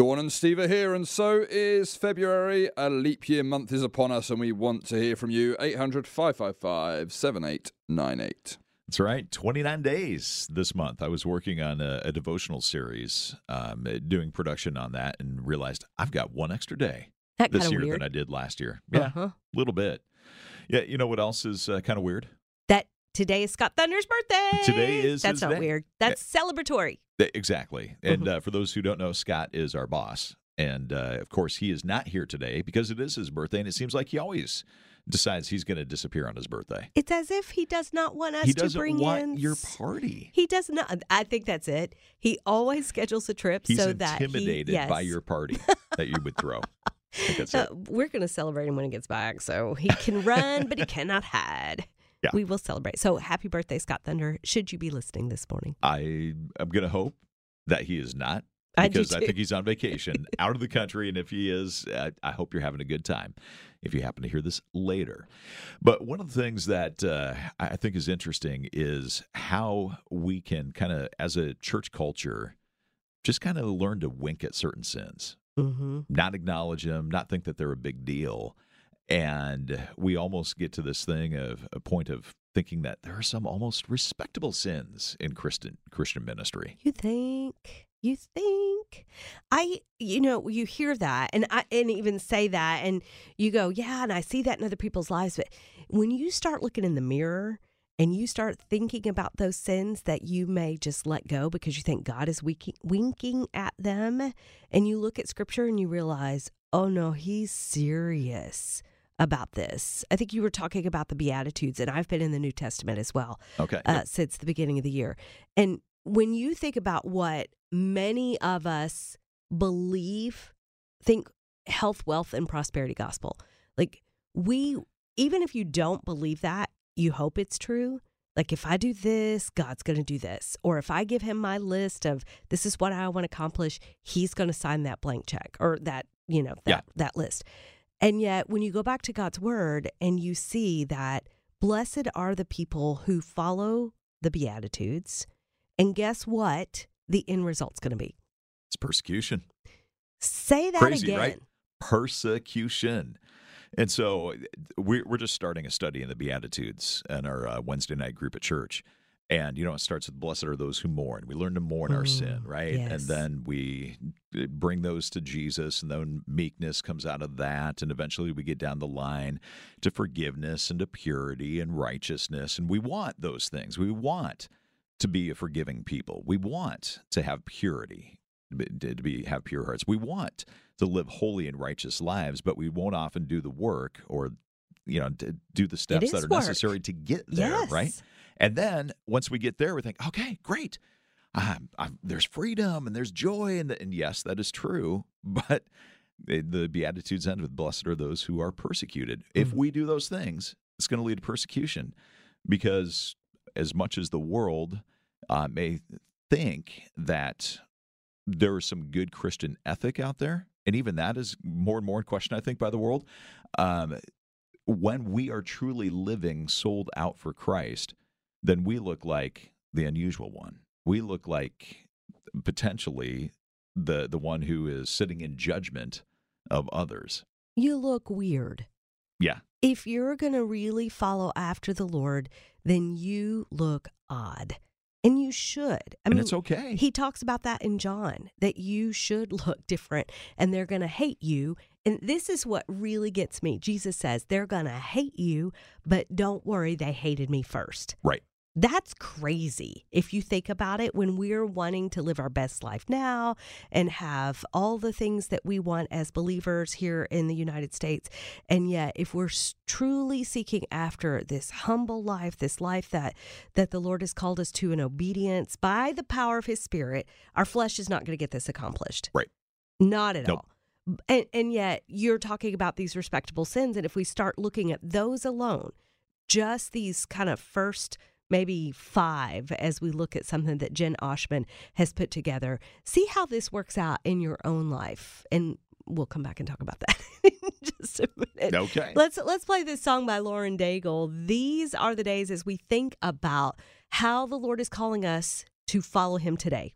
Dawn and Steve are here, and so is February. A leap year month is upon us, and we want to hear from you. 800 555 7898. That's right. 29 days this month. I was working on a, a devotional series, um, doing production on that, and realized I've got one extra day That this year weird. than I did last year. Yeah, a Uh-huh. little bit. Yeah, you know what else is uh, kind of weird? Today is Scott Thunder's birthday. Today is That's not day. weird. That's celebratory. Exactly. And Mhm. uh, for those who don't know, Scott is our boss. And uh, of course, he is not here today because it is his birthday. And it seems like he always decides he's going to disappear on his birthday. It's as if he does not want us he to doesn't bring want in your party. He does not. I think that's it. He always schedules a trip He's so that he- intimidated by your party that you would throw. I think that's Uh, we're going to celebrate him when he gets back. So he can run, but he cannot hide. Yeah. We will celebrate. So happy birthday, Scott Thunder. Should you be listening this morning? I am going to hope that he is not because I, too. think he's on vacation out of the country. And if he is, I, I hope you're having a good time if you happen to hear this later. But one of the things that uh, I think is interesting is how we can kind of, as a church culture, just kind of learn to wink at certain sins, Mm-hmm. not acknowledge them, not think that they're a big deal. And we almost get to this thing of a point of thinking that there are some almost respectable sins in Christian Christian ministry. You think? You think? I, you know, you hear that, and I, and even say that, and you go, yeah, and I see that in other people's lives. But when you start looking in the mirror and you start thinking about those sins that you may just let go because you think God is winking, winking at them, and you look at Scripture and you realize, oh no, He's serious about this. I think you were talking about the Beatitudes, and I've been in the New Testament as well Okay. uh, since the beginning of the year. And when you think about what many of us believe, think health, wealth, and prosperity gospel, like we, even if you don't believe that, you hope it's true. Like if I do this, God's going to do this. Or if I give him my list of this is what I want to accomplish, he's going to sign that blank check or that, you know, that, Yeah. that list. And yet when you go back to God's word and you see that blessed are the people who follow the Beatitudes, and guess what? The end result's going to be. It's persecution. Say that Crazy, again. right? Persecution. And so we're, we're just starting a study in the Beatitudes in our uh, Wednesday night group at church. And, you know, it starts with blessed are those who mourn. We learn to mourn our sin, Mm, right? And then we uh, bring those to Jesus, and then meekness comes out of that. And eventually we get down the line to forgiveness and to purity and righteousness. And we want those things. We want to be a forgiving people. We want to have purity, to be have pure hearts. We want to live holy and righteous lives, but we won't often do the work or you know do the steps that are work. necessary to get there, yes. right? And then once we get there, we think, okay, great. Um, I'm, there's freedom and there's joy, and, and yes, that is true. But the, the Beatitudes end with "Blessed are those who are persecuted." If Mhm. we do those things, it's going to lead to persecution, because as much as the world uh, may think that there is some good Christian ethic out there, and even that is more and more in question, I think, by the world. Um, when we are truly living sold out for Christ, then we look like the unusual one. We look like potentially the the one who is sitting in judgment of others. You look weird. Yeah. If you're going to really follow after the Lord, then you look odd. And you should. I and mean, it's okay. He talks about that in John, that you should look different and they're going to hate you. And this is what really gets me. Jesus says, they're going to hate you, but don't worry, they hated me first. right. That's crazy if you think about it when we're wanting to live our best life now and have all the things that we want as believers here in the United States. And yet, if we're truly seeking after this humble life, this life that, that the Lord has called us to in obedience by the power of His Spirit, our flesh is not going to get this accomplished. Right. Not at Nope. all. And, and yet, you're talking about these respectable sins. And if we start looking at those alone, just these kind of first maybe five as we look at something that Jen Oshman has put together. See how this works out in your own life. And we'll come back and talk about that in just a minute. Okay. Let's let's play this song by Lauren Daigle. These are the days as we think about how the Lord is calling us to follow him today.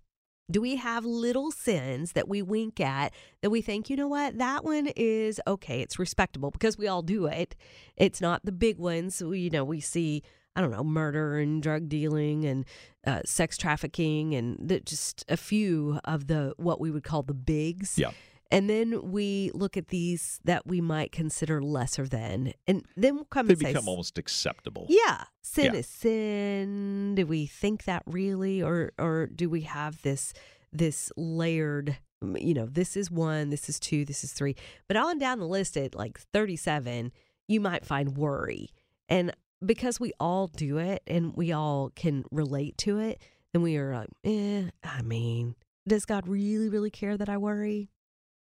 Do we have little sins that we wink at that we think, you know what, that one is okay, it's respectable because we all do it. It's not the big ones. We, you know, we see, I don't know, murder and drug dealing and uh, sex trafficking and the, just a few of the what we would call the bigs. Yeah. And then we look at these that we might consider lesser than, and then we'll come They and say, become almost acceptable. yeah, sin Yeah. is sin. Do we think that really, or or do we have this this layered? You know, this is one, this is two, this is three. But on down the list at like thirty seven, you might find worry, and because we all do it and we all can relate to it, then we are like, eh. I mean, does God really, really care that I worry?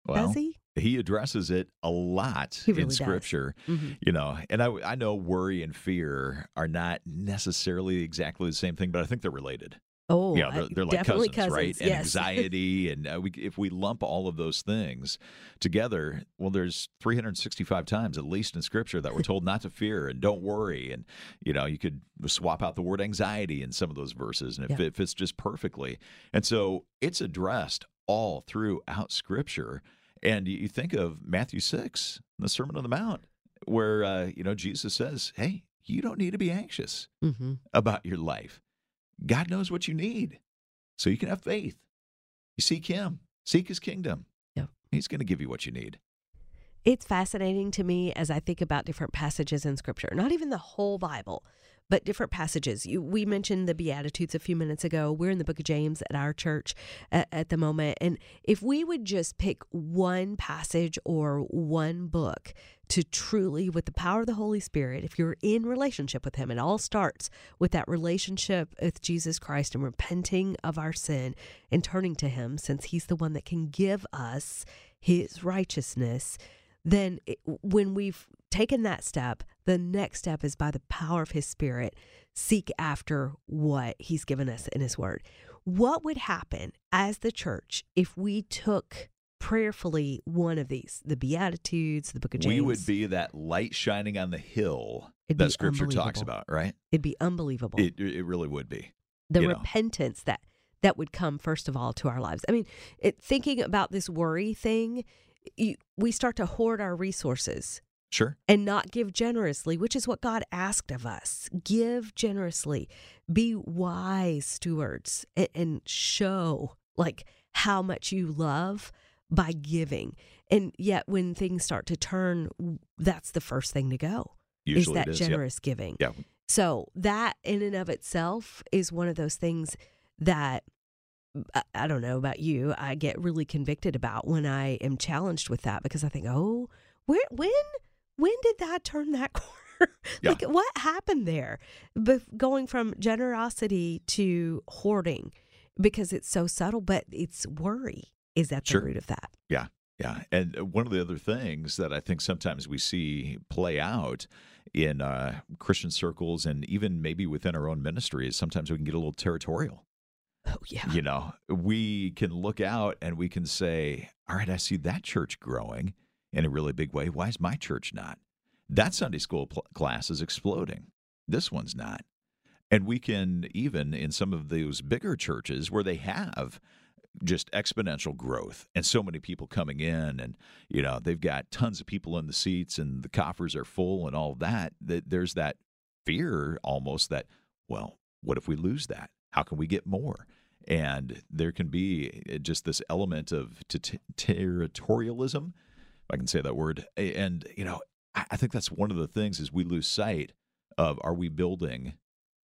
Well, does He? he addresses it a lot really in scripture Mm-hmm. you know and I, I know worry and fear are not necessarily exactly the same thing but i think they're related Oh, yeah they're, they're like definitely cousins, right and yes. anxiety and uh, we, if we lump all of those things together well there's 365 times at least in scripture that we're told not to fear and don't worry and you know you could swap out the word anxiety in some of those verses and it Yeah. fit- fits just perfectly and so it's addressed all throughout scripture and you think of matthew 6 the sermon on the mount where uh, you know jesus says hey you don't need to be anxious hmm about your life. God knows what you need. So you can have faith. You seek Him, seek His kingdom. Yeah. He's going to give you what you need. It's fascinating to me as I think about different passages in Scripture, not even the whole Bible, but different passages. You, we mentioned the Beatitudes a few minutes ago. We're in the book of James at our church at, at the moment. And if we would just pick one passage or one book to truly, with the power of the Holy Spirit, if you're in relationship with Him, it all starts with that relationship with Jesus Christ and repenting of our sin and turning to Him, since He's the one that can give us His righteousness then when we've taken that step, the next step is by the power of His Spirit, seek after what He's given us in His Word. What would happen as the church if we took prayerfully one of these, the Beatitudes, the book of James? We would be that light shining on the hill It'd that Scripture talks about, right? It'd be unbelievable. It, it really would be. the you know. repentance that that would come first of all to our lives. I mean, it, thinking about this worry thing, you, we start to hoard our resources Sure. and not give generously, which is what God asked of us. Give generously, be wise stewards, and, and show like how much you love by giving. And yet, when things start to turn, that's the first thing to go. Usually is that is. Yep. generous giving? Yeah. So that in and of itself is one of those things that I- I don't know about you. I get really convicted about when I am challenged with that because I think, oh, where, when, when did that turn that corner? Yeah. like, what happened there? Going from generosity to hoarding because it's so subtle, but it's worry is at the root of that. Yeah. Yeah. And uh, one of the other things that I think sometimes we see play out in uh, Christian circles and even maybe within our own ministry is sometimes we can get a little territorial. Oh yeah, You know, we can look out and we can say, all right, I see that church growing in a really big way. Why is my church not? That Sunday school pl- class is exploding. This one's not. And we can even in some of those bigger churches where they have just exponential growth and so many people coming in and you know they've got tons of people in the seats and the coffers are full and all that that there's that fear almost that well what if we lose that how can we get more and there can be uh, just this element of t- territorialism i can say that word and you know I, think that's one of the things is we lose sight of are we building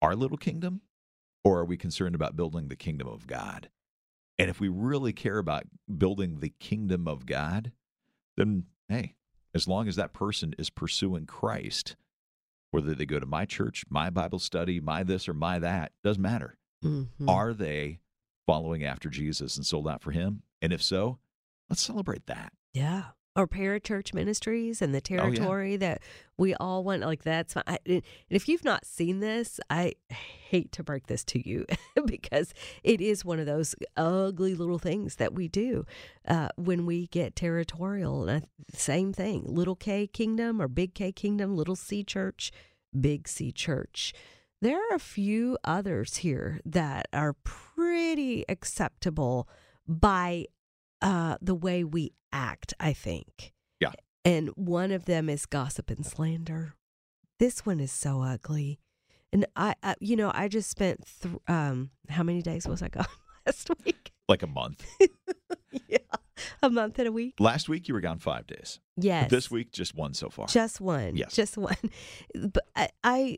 our little kingdom or are we concerned about building the kingdom of god and if we really care about building the kingdom of God, then hey, as long as that person is pursuing Christ, whether they go to my church, my Bible study, my this or my that, doesn't matter. Mhm. Are they following after Jesus and sold out for him? And if so, let's celebrate that. Yeah. Or parachurch ministries and the Oh, yeah. territory that we all want. Like that's fine. I, and if you've not seen this, I hate to break this to you because it is one of those ugly little things that we do uh, when we get territorial. And I, same thing, little K kingdom or big K kingdom, little C church, big C church. there are a few others here that are pretty acceptable by uh, the way we act, I think. Yeah. And one of them is gossip and slander. This one is so ugly. And I, I you know, I just spent, th- um, how many days was I gone last week? Like a month. yeah. A month and a week? Last week you were gone five days. Yes. This week just one so far. Just one. Yes. Just one. But I, I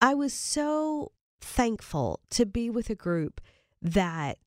I was so thankful to be with a group that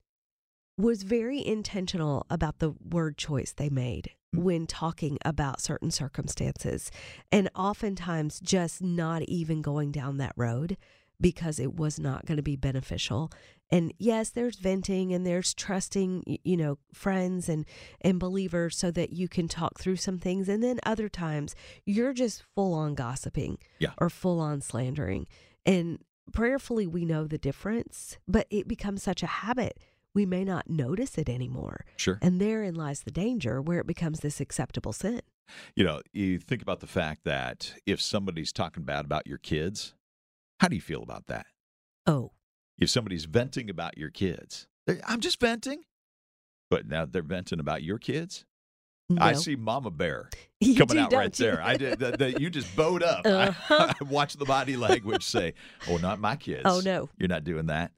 was very intentional about the word choice they made Mm. when talking about certain circumstances and oftentimes just not even going down that road because it was not going to be beneficial and yes there's venting and there's trusting you know friends and and believers so that you can talk through some things and then other times you're just full on gossiping Yeah. or full on slandering and prayerfully we know the difference but it becomes such a habit we may not notice it anymore Sure. and therein lies the danger where it becomes this acceptable sin You know, you think about the fact that if somebody's talking bad about your kids, how do you feel about that? oh If somebody's venting about your kids, I'm just venting. But now they're venting about your kids. no. I see Mama Bear You coming do, out right you? there. I did. The, the, you just bowed up. Uh-huh. I, watched the body language say, "Oh, not my kids." oh no You're not doing that.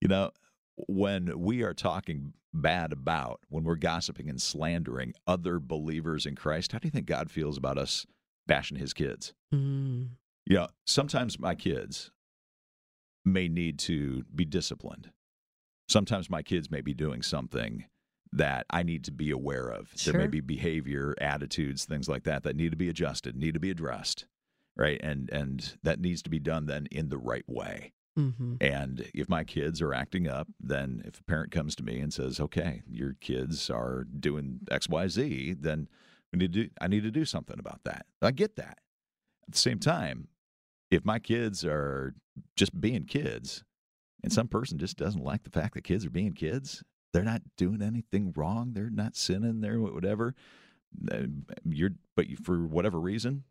You know, when we are talking bad about, when we're gossiping and slandering other believers in Christ, how do you think God feels about us bashing his kids? Mm. You know, sometimes my kids may need to be disciplined. Sometimes my kids may be doing something that I need to be aware of. There may be behavior, attitudes, things like that that need to be adjusted, need to be addressed, right? And and that needs to be done then in the right way. Hmm And if my kids are acting up, then if a parent comes to me and says, "Okay, your kids are doing X, Y, Z," then we need to do, I need to do something about that. I get that. At the same time, if my kids are just being kids, and some person just doesn't like the fact that kids are being kids, they're not doing anything wrong, they're not sinning, they're whatever. You're, but for whatever reason,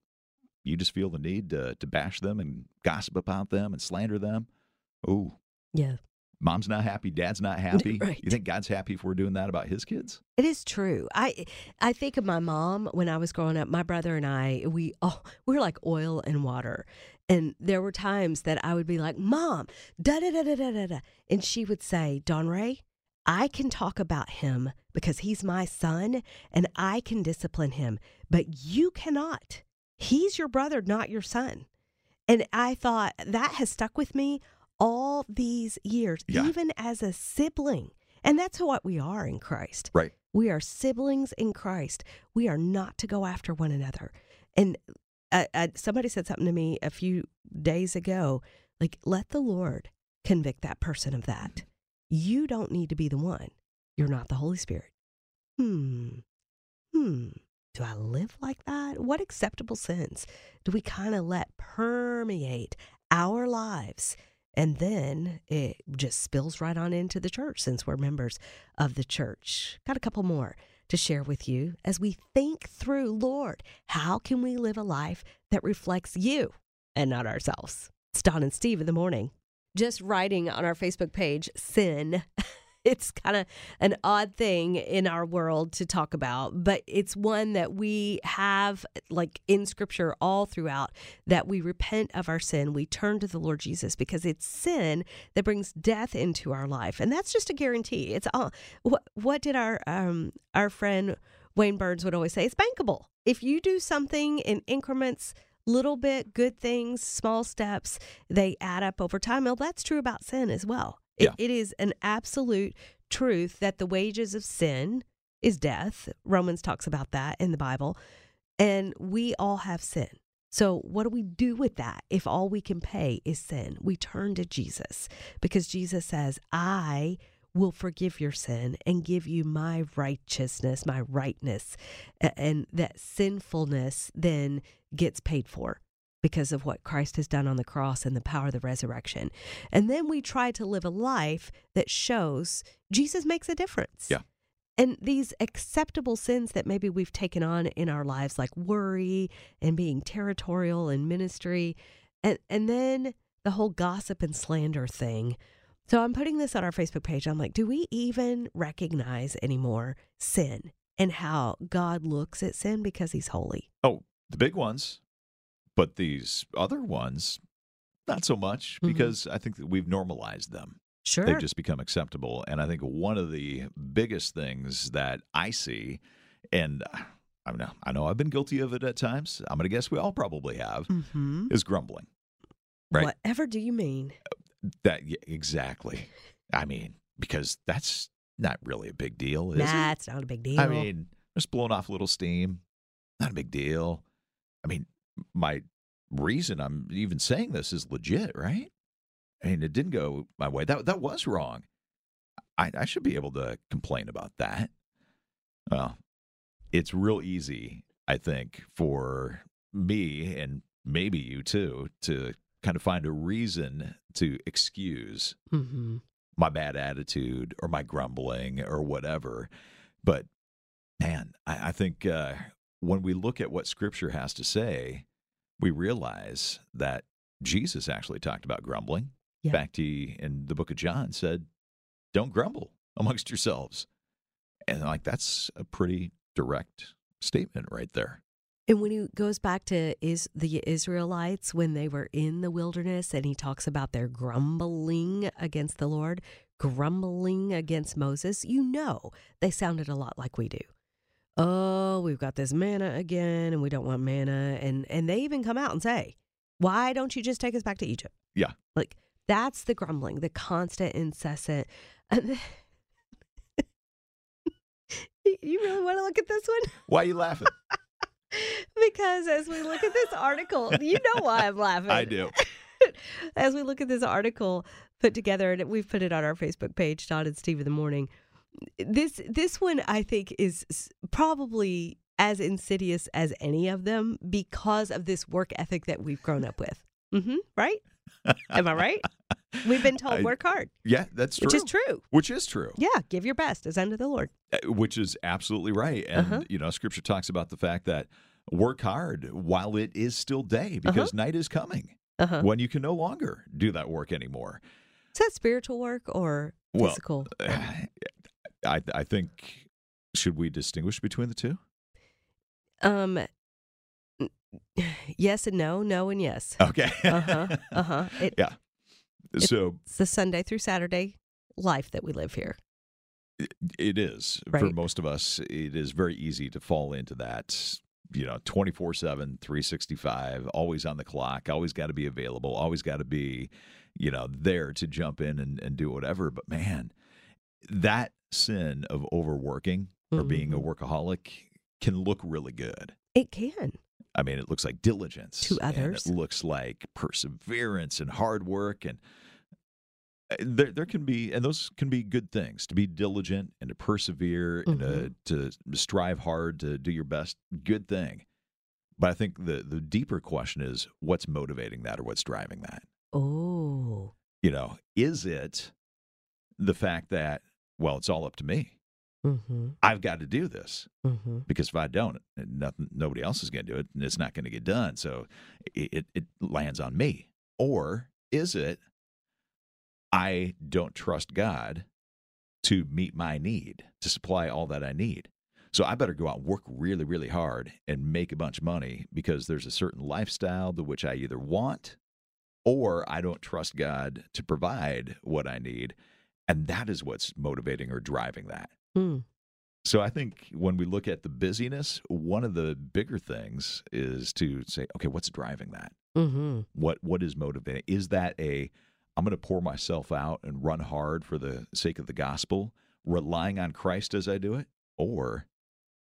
you just feel the need to to bash them and gossip about them and slander them. Oh, yeah mom's not happy, dad's not happy. Right. You think God's happy if we're doing that about his kids? It is true. I I think of my mom when I was growing up. My brother and I, we oh, we were like oil and water. And there were times that I would be like, "Mom, da da da da da da," da," and she would say, "Dawn Ray, I can talk about him because he's my son, and I can discipline him, but you cannot. He's your brother, not your son." And I thought that has stuck with me all these years, Yeah. even as a sibling. And that's what we are in Christ. Right. We are siblings in Christ. We are not to go after one another. And uh, uh, somebody said something to me a few days ago like, let the Lord convict that person of that. You don't need to be the one. You're not the Holy Spirit. Hmm. Hmm. Do I live like that? What acceptable sins do we kind of let permeate our lives? And then it just spills right on into the church since we're members of the church. Got a couple more to share with you as we think through, Lord, how can we live a life that reflects you and not ourselves? It's Dawn and Steve in the morning. Just writing on our Facebook page, sin. It's kind of an odd thing in our world to talk about, but it's one that we have, like in scripture, all throughout, that we repent of our sin. We turn to the Lord Jesus because it's sin that brings death into our life. And that's just a guarantee. It's all what what did our um our friend Wayne Burns would always say, it's bankable. If you do something in increments, little bit, good things, small steps, they add up over time. Well, that's true about sin as well. It, Yeah. it is an absolute truth that the wages of sin is death. Romans talks about that in the Bible. And we all have sin. So, what do we do with that if all we can pay is sin? We turn to Jesus because Jesus says, I will forgive your sin and give you my righteousness, my rightness. And that sinfulness then gets paid for because of what Christ has done on the cross and the power of the resurrection. And then we try to live a life that shows Jesus makes a difference. Yeah. And these acceptable sins that maybe we've taken on in our lives, like worry and being territorial in ministry, and, and then the whole gossip and slander thing. So I'm putting this on our Facebook page. I'm like, do we even recognize anymore sin and how God looks at sin because he's holy? Oh, the big ones, but these other ones, not so much Mhm. because I think that we've normalized them. Sure. They've just become acceptable. And I think one of the biggest things that I see, and I know, I know I've been guilty of it at times. I'm going to guess we all probably have, mm-hmm. is grumbling. Right. Whatever do you mean? That yeah, exactly. I mean, because that's not really a big deal, is Nah, it? it's not a big deal. I mean, just blowing off a little steam, not a big deal. I mean, my reason I'm even saying this is legit, right? I mean, it didn't go my way. That that was wrong. I, I should be able to complain about that. Well, it's real easy, I think, for me and maybe you too to kind of find a reason to excuse hmm my bad attitude or my grumbling or whatever. But man, I, I think uh, when we look at what Scripture has to say, we realize that Jesus actually talked about grumbling. Yeah. fact, he in the book of John said, "Don't grumble amongst yourselves," and like that's a pretty direct statement right there. And when he goes back to is the Israelites when they were in the wilderness and he talks about their grumbling against the Lord, grumbling against Moses, you know they sounded a lot like we do. Oh, we've got this manna again and we don't want manna and and they even come out and say, "Why don't you just take us back to Egypt?" Yeah. Like that's the grumbling, the constant incessant. you really want to look at this one? Why are you laughing? because as we look at this article, you know why I'm laughing. I do. As we look at this article put together, and we've put it on our Facebook page, Todd and Steve in the morning. This this one I think is probably as insidious as any of them because of this work ethic that we've grown up with. hmm right? Am I right? We've been told I- work hard, Yeah, that's true. which is true. Which is true. Yeah, give your best as unto the Lord. Uh, which is absolutely right. And Uh-huh. you know, Scripture talks about the fact that work hard while it is still day, because night is coming Uh-huh. when you can no longer do that work anymore. Is that spiritual work or Well, physical? I I think should we distinguish between the two? Um, yes and no, no and yes. Okay. Uh huh. Uh huh. It, yeah. So It's the Sunday through Saturday life that we live here. it is for most of us. It is very easy to fall into that. You know, 24 7, 365, always on the clock, always got to be available, always got to be, you know, there to jump in and, and do whatever. But man, that sin of overworking or being a Mhm. workaholic can look really good. It can. I mean, it looks like diligence To and others. it looks like perseverance and hard work, and uh, there there can be, and those can be good things to be diligent and to persevere and Mm-hmm. to, to strive hard to do your best. Good thing, but I think the the deeper question is what's motivating that or what's driving that. Oh. You know, is it the fact that well, it's all up to me. Mm-hmm. I've got to do this Mm-hmm. because if I don't, nothing, nobody else is going to do it, and it's not going to get done. So it, it, it lands on me. Or is it I don't trust God to meet my need, to supply all that I need? So I better go out and work really, really hard and make a bunch of money because there's a certain lifestyle to which I either want or I don't trust God to provide what I need. And that is what's motivating or driving that. Mm. So I think when we look at the busyness, one of the bigger things is to say, okay, what's driving that? Mm-hmm. What what is motivating? Is that a I'm going to pour myself out and run hard for the sake of the gospel, relying on Christ as I do it, or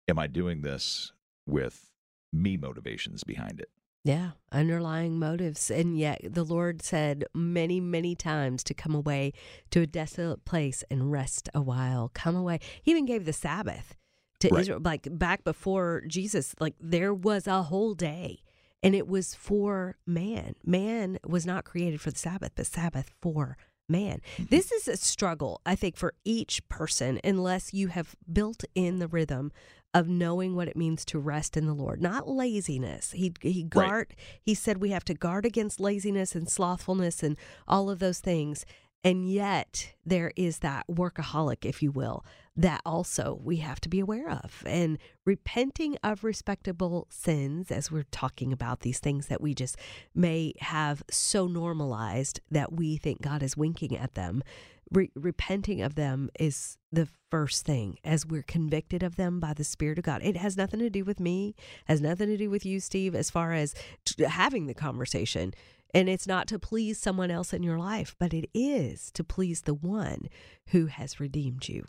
am I doing this with me motivations behind it? Yeah, underlying motives. And yet the Lord said many, many times to come away to a desolate place and rest a while. Come away. He even gave the Sabbath to Right. Israel. Like back before Jesus, like there was a whole day and it was for man. Man was not created for the Sabbath, but Sabbath for man. Mm-hmm. This is a struggle, I think, for each person unless you have built in the rhythm of knowing what it means to rest in the Lord, not laziness. He he guard he said we have to guard against laziness and slothfulness and all of those things. And yet there is that workaholic, if you will, that also we have to be aware of. And repenting of respectable sins, as we're talking about these things that we just may have so normalized that we think God is winking at them, re- repenting of them is the first thing as we're convicted of them by the Spirit of God. It has nothing to do with me, has nothing to do with you, Steve, as far as t- having the conversation. And it's not to please someone else in your life, but it is to please the one who has redeemed you.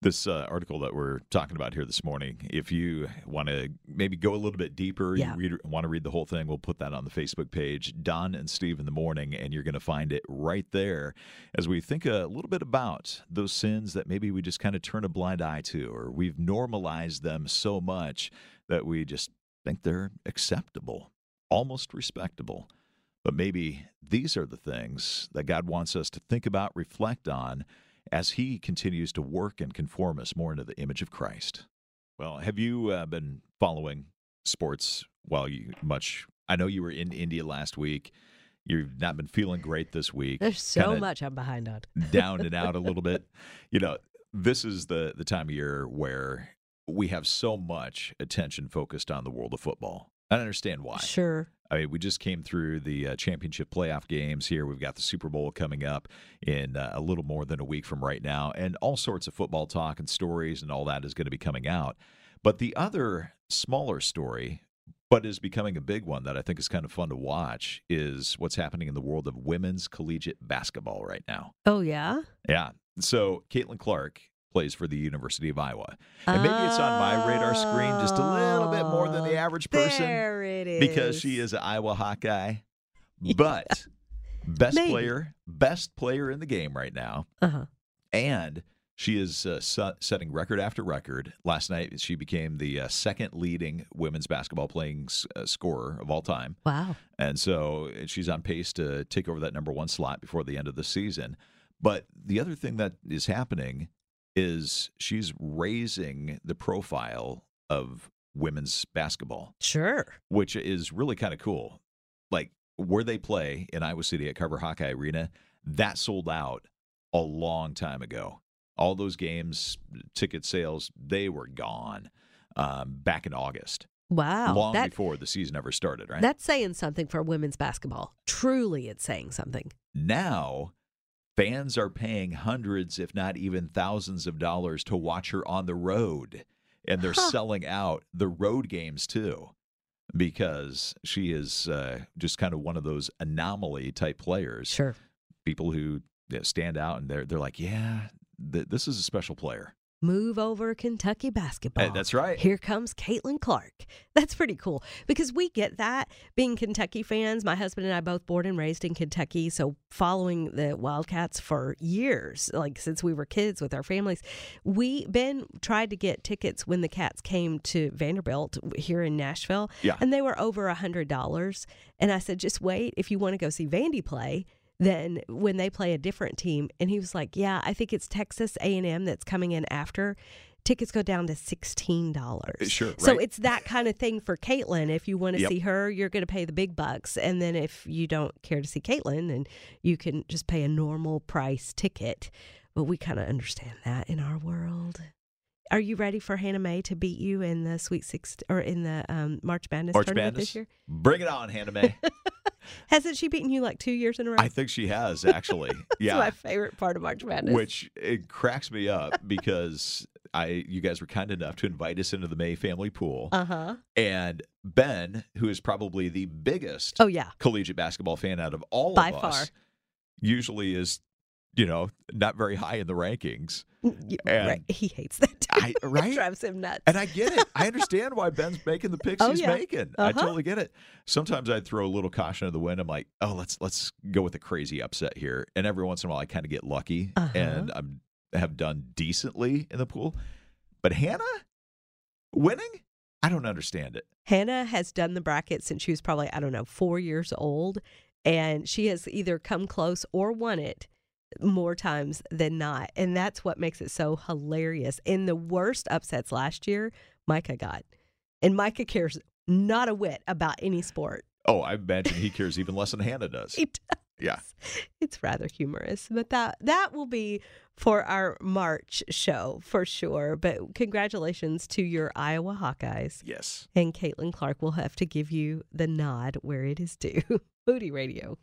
This uh, article that we're talking about here this morning, if you want to maybe go a little bit deeper, Yeah. you read, want to read the whole thing, we'll put that on the Facebook page, Dawn and Steve in the morning, and you're going to find it right there as we think a little bit about those sins that maybe we just kind of turn a blind eye to, or we've normalized them so much that we just think they're acceptable, almost respectable. But maybe these are the things that God wants us to think about, reflect on as He continues to work and conform us more into the image of Christ. Well, have you uh, been following sports while you much? I know you were in India last week. You've not been feeling great this week. There's so much I'm behind on. down and out a little bit. You know, this is the the time of year where we have so much attention focused on the world of football. I don't understand why. Sure. I mean, we just came through the uh, championship playoff games here. We've got the Super Bowl coming up in uh, a little more than a week from right now, and all sorts of football talk and stories and all that is going to be coming out. But the other smaller story, but is becoming a big one that I think is kind of fun to watch, is what's happening in the world of women's collegiate basketball right now. Oh, yeah? Yeah. So Caitlin Clark plays for the University of Iowa. And maybe it's on my radar screen just a little bit more than the average person There it is. because she is an Iowa Hawkeye. But best Maybe. player, best player in the game right now. Uh-huh. And she is uh, se- setting record after record. Last night, she became the uh, second leading women's basketball playing s- uh, scorer of all time. Wow. And so uh, she's on pace to take over that number one slot before the end of the season. But the other thing that is happening is she's raising the profile of women's basketball, Sure. which is really kind of cool. Like where they play in Iowa City at Carver Hawkeye Arena, that sold out a long time ago. All those games, ticket sales, they were gone um, back in August, Wow. long that, before the season ever started, right? That's saying something for women's basketball. Truly, it's saying something. Now, fans are paying hundreds, if not even thousands of dollars to watch her on the road. And they're Huh. selling out the road games too because she is uh, just kind of one of those anomaly type players. Sure. People who stand out and they're, they're like, yeah, th- this is a special player. Move over Kentucky basketball. Hey, that's right. Here comes Caitlin Clark. That's pretty cool because we get that being Kentucky fans. My husband and I both born and raised in Kentucky, so following the Wildcats for years, like since we were kids with our families. We Ben tried to get tickets when the Cats came to Vanderbilt here in Nashville, Yeah. and they were over a hundred dollars. And I said, just wait if you want to go see Vandy play. Then when they play a different team, and he was like, "Yeah, I think it's Texas A and M that's coming in after." Tickets go down to sixteen dollars. Sure, So right. it's that kind of thing for Caitlin. If you want to Yep. see her, you're going to pay the big bucks, and then if you don't care to see Caitlin, then you can just pay a normal price ticket. But we kind of understand that in our world. Are you ready for Hannah Mae to beat you in the Sweet Six or in the um, March Madness March tournament Madness. this year? Bring it on, Hannah Mae. Hasn't she beaten you like two years in a row? I think she has actually. That's yeah. my favorite part of March Madness. which it cracks me up because I you guys were kind enough to invite us into the May family pool, uh huh. and Ben, who is probably the biggest Oh yeah, collegiate basketball fan out of all By of us, far. usually is you know not very high in the rankings. And- right. He hates that. I- It right? drives him nuts. And I get it. I understand why Ben's making the picks Oh, he's yeah. making. I Uh-huh. totally get it. Sometimes I'd throw a little caution to the wind. I'm like, oh, let's let's go with a crazy upset here. And every once in a while, I kind of get lucky Uh-huh. and I'm have done decently in the pool. But Hannah winning, I don't understand it. Hannah has done the bracket since she was probably, I don't know, four years old. And she has either come close or won it more times than not. And that's what makes it so hilarious. In the worst upsets last year, Micah got. And Micah cares not a whit about any sport. Oh, I imagine he cares even less than Hannah does. He does. Yeah. It's rather humorous. But that that will be for our March show for sure. But congratulations to your Iowa Hawkeyes. Yes. And Caitlin Clark will have to give you the nod where it is due. Moody Radio.